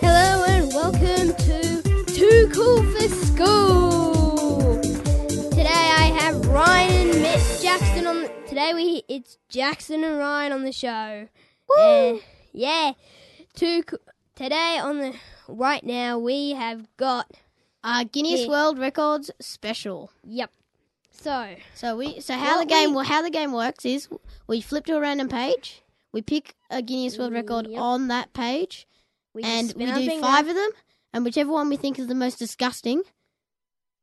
Hello and welcome to Too Cool for School. Today I have Ryan and Miss Jackson on. today we it's Jackson and Ryan on the show. Uh, yeah, too. Co- today on the right now we have got Uh, Guinness Yeah. World Records special. yep. So So we so how the game we- how the game works is we flip to a random page, we pick a Guinness World Record Yep. on that page, we and we do five of them, and whichever one we think is the most disgusting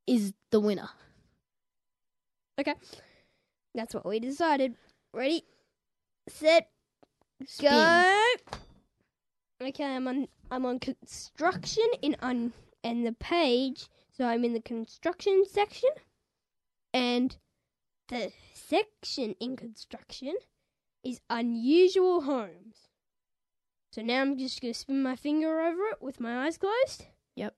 is the winner. Okay. That's what we decided. Ready, set, Spin. Go. Okay, I'm on. I'm on construction in un and the page. So I'm in the construction section, and the section in construction is unusual homes. So now I'm just gonna spin my finger over it with my eyes closed. Yep.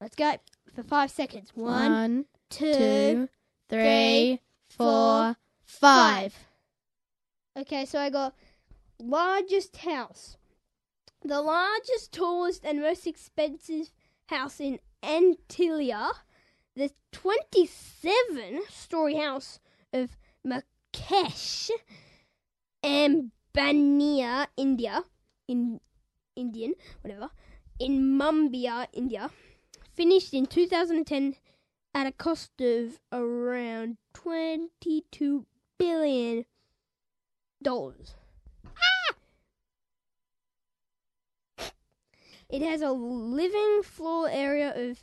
Let's go for five seconds. One, One, two, two, three, four, five. Okay, so I got largest house. The largest, tallest, and most expensive house in Antilia. the 27 story house of Mukesh, Ambania, India, in Indian, whatever, in Mumbai, India, finished in 2010 at a cost of around 22 billion dollars. It has a living floor area of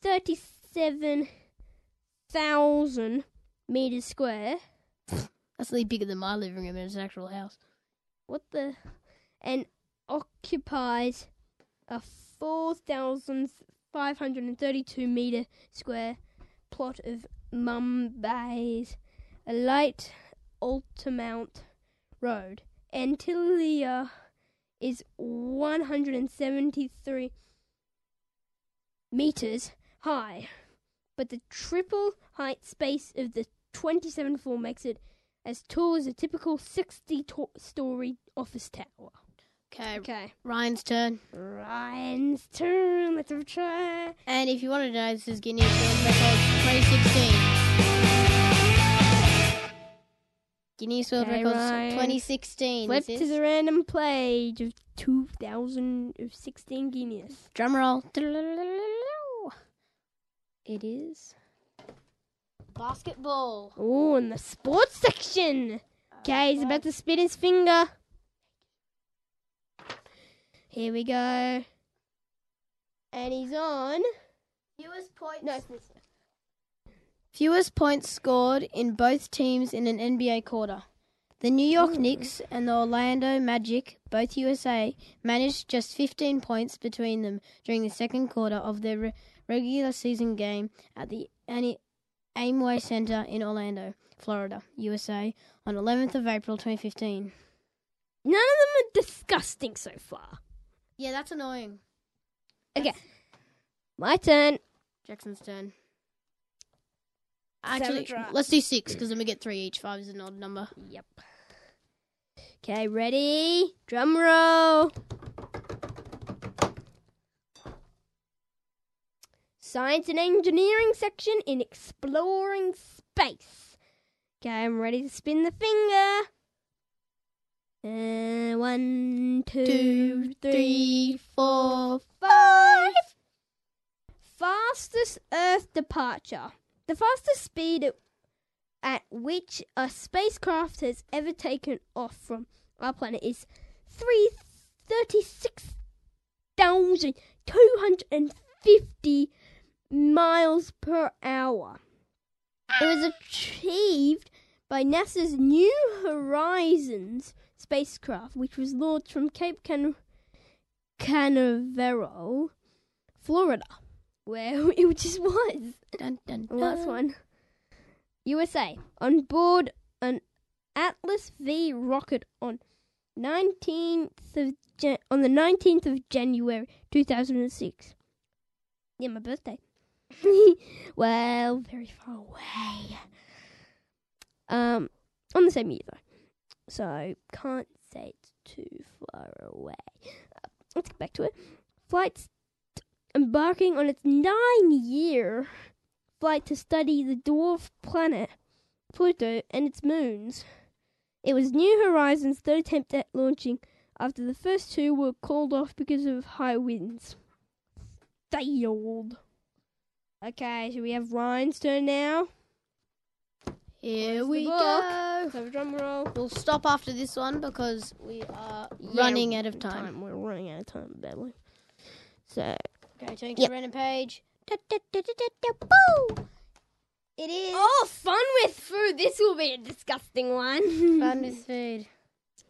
37,000 meters square. That's really bigger than my living room in it's an actual house. What the? And occupies a 4,532 meter square plot of Mumbai's light Altamount Road. Antilia is 173 meters high, but the triple height space of the 27 floor makes it as tall as a typical 60 to- story office tower. Okay, Okay. Ryan's turn. Ryan's turn. Let's have a try. And if you want to know, this is Guinness World Records 2016. Guinness World Okay, Records Ryan. 2016. Flip to is- the random page of 2016 Guinness. Drum roll. It is basketball. Oh, in the sports section. Uh, okay, he's about to spit his finger. Here we go. And he's on. Fewest points. No. Fewest points scored in both teams in an NBA quarter. The New York Ooh. Knicks and the Orlando Magic, both USA, managed just 15 points between them during the second quarter of their re- regular season game at the Ani- Amway Center in Orlando, Florida, USA, on 11th of April 2015. None of them are disgusting so far. Yeah, that's annoying. Okay. My turn. Jackson's turn. Actually, let's do six because then we get three each. Five is an odd number. Yep. Okay, ready? Drum roll. Science and engineering section in exploring space. Okay, I'm ready to spin the finger. Uh, one, two, Two, three, three, four, five. Fastest Earth departure. The fastest speed at, at which a spacecraft has ever taken off from our planet is three thirty-six thousand two hundred and fifty miles per hour. It was achieved by NASA's New Horizons spacecraft, which was launched from Cape Can- Canaveral, Florida, where it just was. Dun, dun, The last one. USA. On board an Atlas V rocket on 19th of Jan- on the 19th of January 2006. Yeah, my birthday. well, very far away. Um, on the same year though, so can't say it's too far away. Uh, let's get back to it. Flight's embarking on its nine-year flight to study the dwarf planet Pluto and its moons. It was New Horizons' third attempt at launching after the first two were called off because of high winds. Failed. Okay, so we have Ryan's turn now. Here Where's we go. So drum roll. We'll stop after this one because we are Yeah, running out of time. We're running out of time badly. So Okay, turn to Yep. the random page. Da, da, da, boo! It is Oh, fun with food. This will be a disgusting one. fun with food.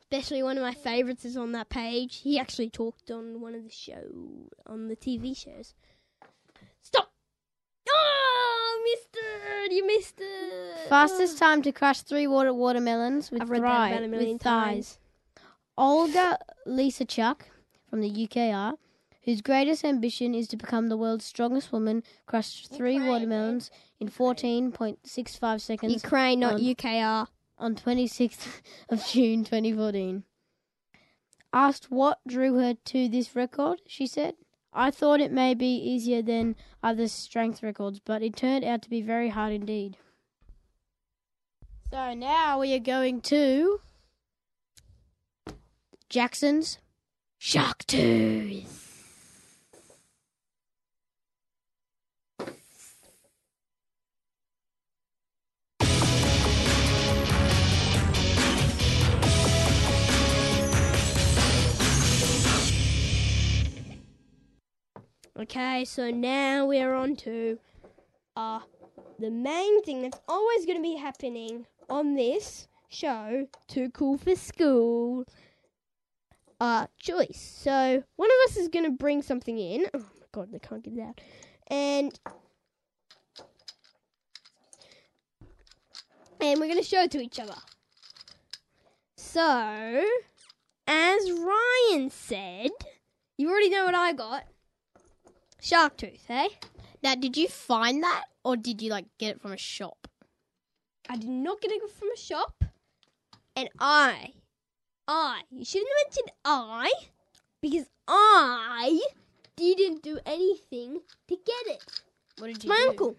Especially one of my favourites is on that page. He actually talked on one of the show on the TV shows. Stop! Ah! Oh, missed it! You missed it. Fastest time to crush three water watermelons with I've read that about a million with thighs. Olga Liashchuk from the UKR, whose greatest ambition is to become the world's strongest woman, crushed three Ukraine, watermelons in 14.65 seconds Ukraine, not on- UKR. on 26th of June 2014. Asked what drew her to this record, she said, I thought it may be easier than other strength records, but it turned out to be very hard indeed. So now we are going to Jackson's Shark Tooth. Okay, so now we're on to uh, the main thing that's always going to be happening on this show, Too Cool for School uh, choice. So one of us is going to bring something in. Oh my god, they can't get it out. And and we're going to show it to each other. So, as Ryan said, you already know what I got. Shark tooth, eh? Now, did you find that, or did you like get it from a shop? I did not get it from a shop. And I, I, you shouldn't have mentioned I, because I didn't do anything to get it. What did you my do? uncle,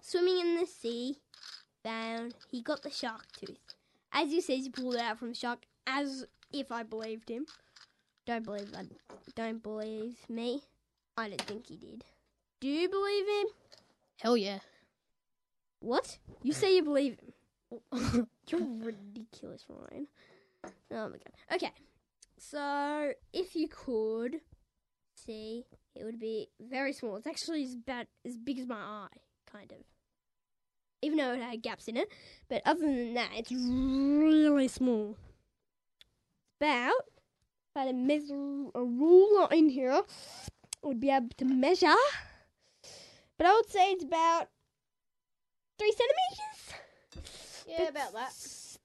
swimming in the sea, found he got the shark tooth. As you said, he pulled it out from the shark, as if I believed him. Don't believe that. Don't believe me. I don't think he did. Do you believe him? Hell yeah. What? You say you believe him? You're ridiculous, Ryan. Oh my god. Okay. So, if you could see, it would be very small. It's actually as about as big as my eye, kind of. Even though it had gaps in it. But other than that, it's really small. About, I had measure a ruler in here, would be able to measure. But I would say it's about three centimeters Yeah, about that.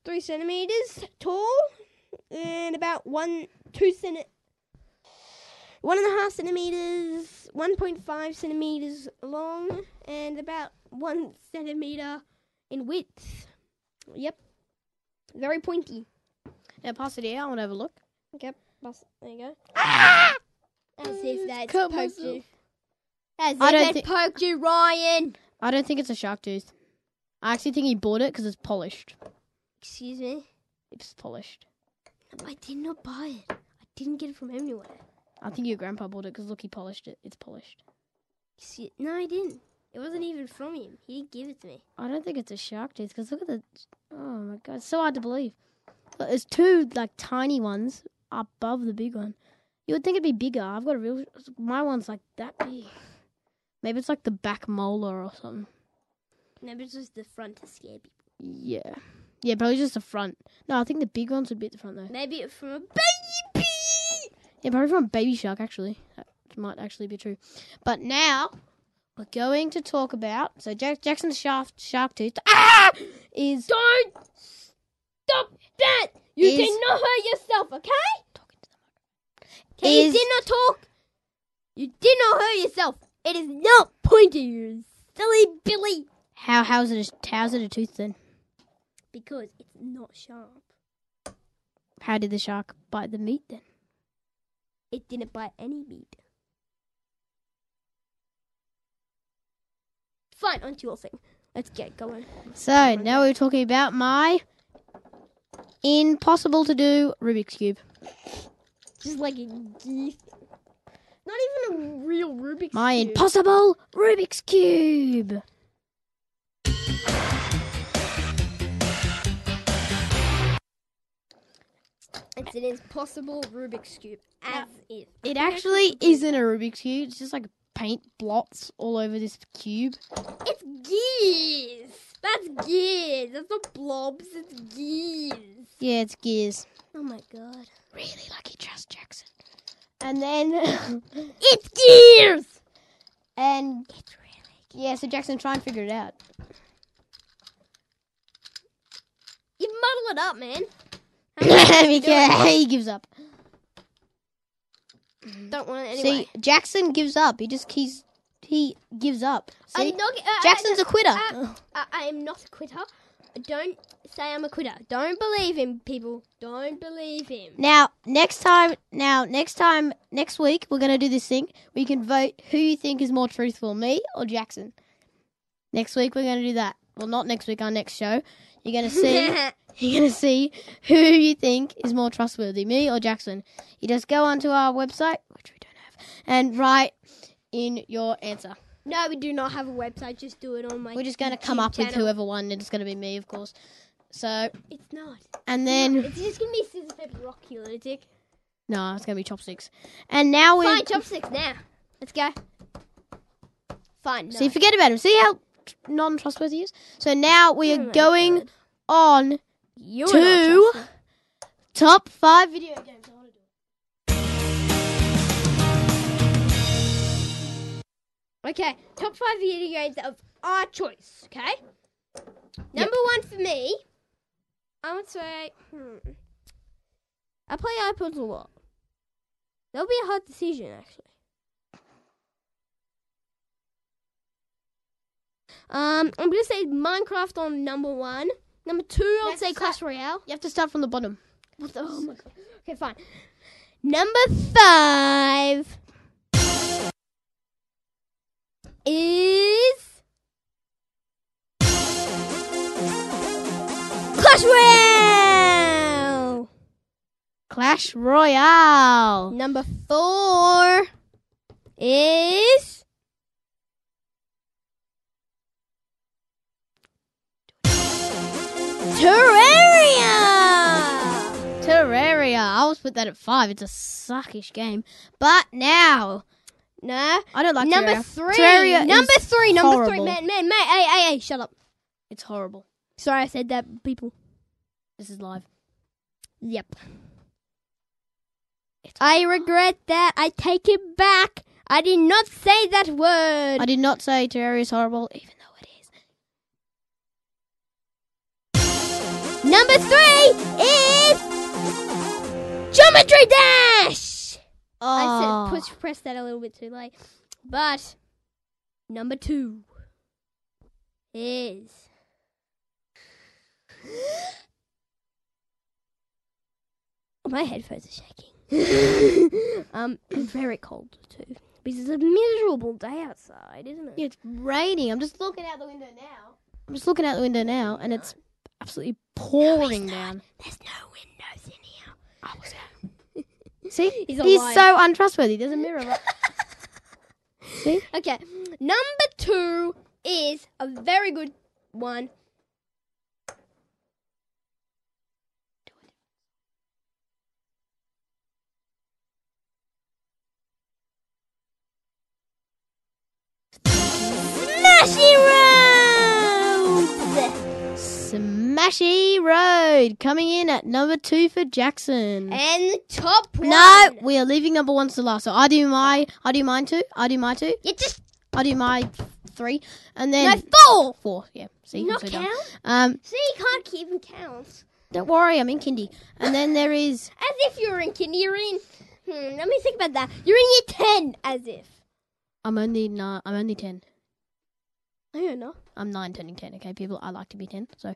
Three centimeters tall and about one, two centi, one and a half centimeters, 1.5 centimeters long, and about one centimeter in width. Yep. Very pointy. Now pass it here. I want to have a look. Okay, bus- there you go. Ah! As if that's Cut poked myself. you. As I don't that thi- poked you, Ryan. I don't think it's a shark tooth. I actually think he bought it because it's polished. Excuse me. It's polished. I did not buy it. I didn't get it from anywhere. I think your grandpa bought it because look, he polished it. It's polished. Excuse- No, I didn't. It wasn't even from him. He didn't give it to me. I don't think it's a shark tooth because look at the. Oh my god, it's so hard to believe. Look, there's two like tiny ones above the big one. You would think it'd be bigger. I've got a real. My one's like that big. Maybe it's like the back molar or something. Maybe it's just the front to scare people. Yeah. Yeah, probably just the front. No, I think the big ones would be at the front though. Maybe it's from a baby. Yeah, probably from a baby shark actually. That might actually be true. But now we're going to talk about so Jack Jackson's shark shark tooth ah! is Don't stop that. You Is- did not hurt yourself, okay? Talking to them. Okay, you did not talk. You did not hurt yourself. It is not pointy, you silly Billy. How how's it a, how's it a tooth then? Because it's not sharp. How did the shark bite the meat then? It didn't bite any meat. Fine, on to your thing. Let's get going. So now we're talking about my impossible to do Rubik's cube. Just like a geese. Not even a real Rubik's My cube. impossible Rubik's cube. It's an impossible Rubik's cube. As if. It actually isn't a Rubik's cube. It's just like paint blots all over this cube. It's gears. That's gears. That's not blobs. It's gears. Yeah, it's gears. Oh my god. Really lucky trust Jackson. And then It's gears. and It's really. yeah, so Jackson try and figure it out. You muddle it up, man. How am I supposed to do because he gives up. Don't want it anyway. See, Jackson gives up. He just he's he gives up. See, I'm not, uh, Jackson's uh, a quitter. uh, I, I am not a quitter. Don't say I'm a quitter. Don't believe him, people. Don't believe him. Now, next time, now next time, next week, we're gonna do this thing. We can vote who you think is more truthful, me or Jackson. Next week, we're gonna do that. Well, not next week. Our next show, you're gonna see. you're gonna see who you think is more trustworthy, me or Jackson. You just go onto our website, which we don't have, and write in your answer. no, we do not have a website. Just do it on my. We're just gonna come YouTube up with whoever won, it's gonna be me, of course. So, It's not. and then it's just gonna be scissors paper rock, you lunatic. no, it's gonna be chopsticks. And now we're Fine, chopsticks now. Let's go. Fine. No. See, forget about him. See how non trustworthy he is? So now we are going God. on You're trustworthy. top five video games. Okay, top five video games of our choice. Okay. Number one for me, I would say, hmm, I play iPods a lot. That'll be a hard decision, actually. Um, I'm gonna say Minecraft on number one. Number two, I would say. Clash Royale. You have to start from the bottom. What the? Oh my god. Okay, fine. Number five is Clash Royale. Clash Royale. Number four is Terraria. Terraria. I always put that at five. It's a suckish game. But now, Nah. I don't like number Terraria. three. Terraria number three. Number three. Man, man, man. Hey, hey, hey. Shut up. It's horrible. Sorry, I said that. People. This is live. Yep. I regret that. I take it back. I did not say that word. I did not say Terraria is horrible, even though it is. Number three is Geometry Dash. I said push press that a little bit too late, but number two is my headphones are shaking. um, it's very cold too because it's a miserable day outside, isn't it? Yeah, it's raining. I'm just looking out the window now. I'm just looking out the window now, and it's absolutely pouring down. There's no windows in here. I was out. See, He's he's so untrustworthy. There's a mirror. Right? See, Okay, number two is a very good one. Smashy Roads! Smashy Road coming in at number two for Jackson. And the top one. No, we are leaving number one to last. So I do my, I do mine two. I do my two. You just I do my three, and no then four. four. Yeah, see, Not so dumb. count. Um, See, you can't even count. don't worry, I'm in kindy. And then there is As if you were in kindy. You're in. Hmm, let me think about that. You're in year ten. As if. I'm only not. I'm only ten. I don't know. I'm nine turning ten. Okay, people. I like to be ten. So,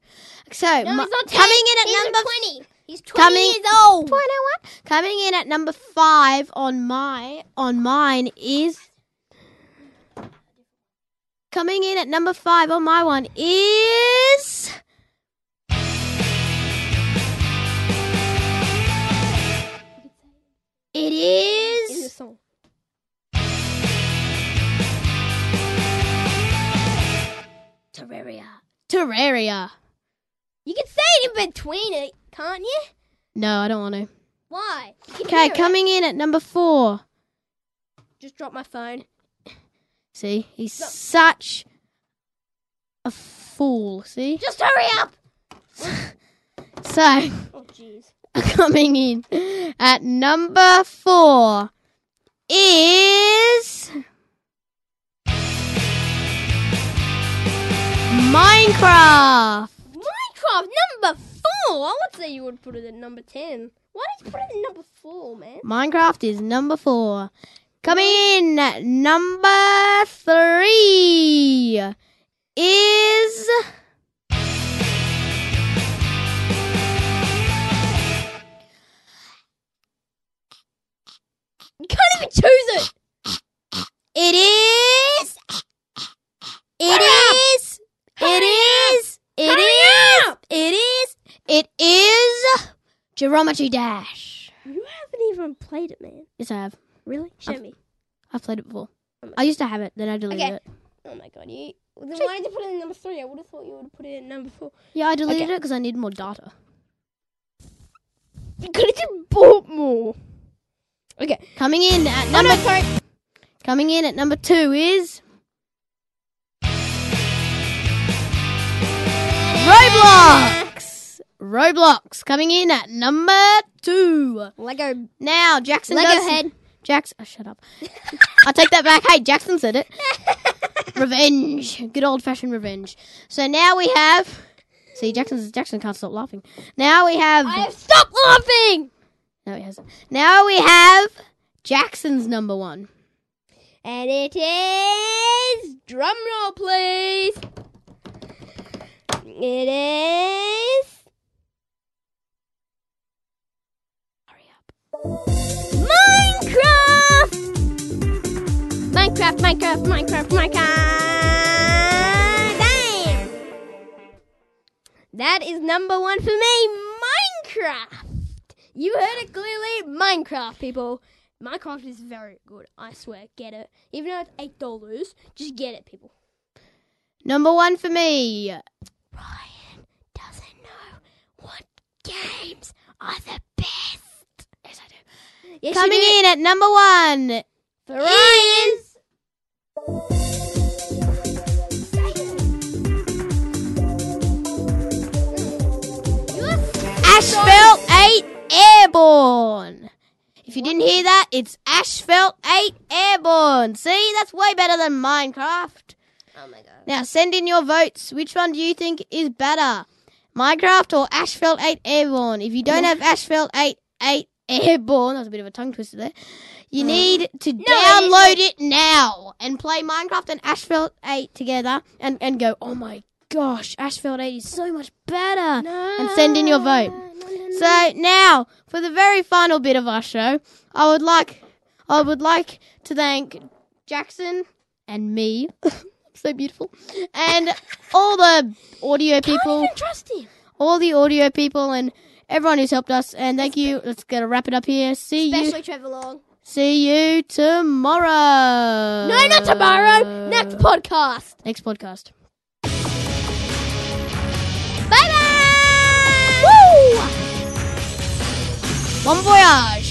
so No, my- not 10. coming in at He's number twenty. He's twenty coming- years old. 21. Coming in at number five on my on mine is coming in at number five on my one is it In the is Terraria. Terraria. You can say it in between it, can't you? No, I don't want to. Why? Okay, coming in at number four. Just drop my phone. See, he's No. such a fool. See, Just hurry up. so. Oh jeez. coming in at number four is Minecraft. Minecraft number four. I would say you would put it at number ten. Why did you put it at number four, man? Minecraft is number four. Coming in at number three is You can't even choose it. it is it is it is it Hurry is up. it is it is Geometry Dash. You haven't even played it, man. Yes, I have. Really? Show I've- me. I've played it before. I used to have it, then I deleted Okay. it. Oh my god, you. Then why did you put it in number three? I would have thought you would have put it in number four. Yeah, I deleted Okay. it because I need more data. You could have just bought more. Okay. Coming in at Oh number no, sorry. coming in at number two is Roblox. Coming in at number two. Lego. Now Jackson Lego does head. Jackson. Oh, shut up. I'll take that back. Hey, Jackson said it. Revenge. Good old fashioned revenge. So now we have. See, Jackson. Jackson can't stop laughing. Now we have. I have stopped laughing. No, he hasn't. Now we have Jackson's number one. And it is drum roll, please. It is Hurry up. Minecraft. Minecraft, Minecraft, Minecraft, Minecraft. Damn. That is number one for me. Minecraft. You heard it clearly. Minecraft, people. Minecraft is very good. I swear. Get it. Even though it's eight dollars, just get it, people. Number one for me. Ryan doesn't know what games are the best. Yes, I do. Yes, Coming in at number one Ryan. Asphalt 8 Airborne. If you didn't hear that, it's Asphalt 8 Airborne. See, that's way better than Minecraft. Oh my god. Now send in your votes. Which one do you think is better? Minecraft or Asphalt 8 Airborne? If you don't have Asphalt 8 8 Airborne, that was a bit of a tongue twister there. You hmm. need to download it now and play Minecraft and Asphalt 8 together and, and go, oh my gosh, Asphalt 8 is so much better. And send in your vote. So now, for the very final bit of our show, I would like I would like to thank Jackson and me. so beautiful. And all the audio people, trust him. all the audio people and everyone who's helped us. And thank you. Let's get to wrap it up here. See you Especially Trevor Long. see you tomorrow. No, not tomorrow. Next podcast. Next podcast. Bye bye. Bon voyage.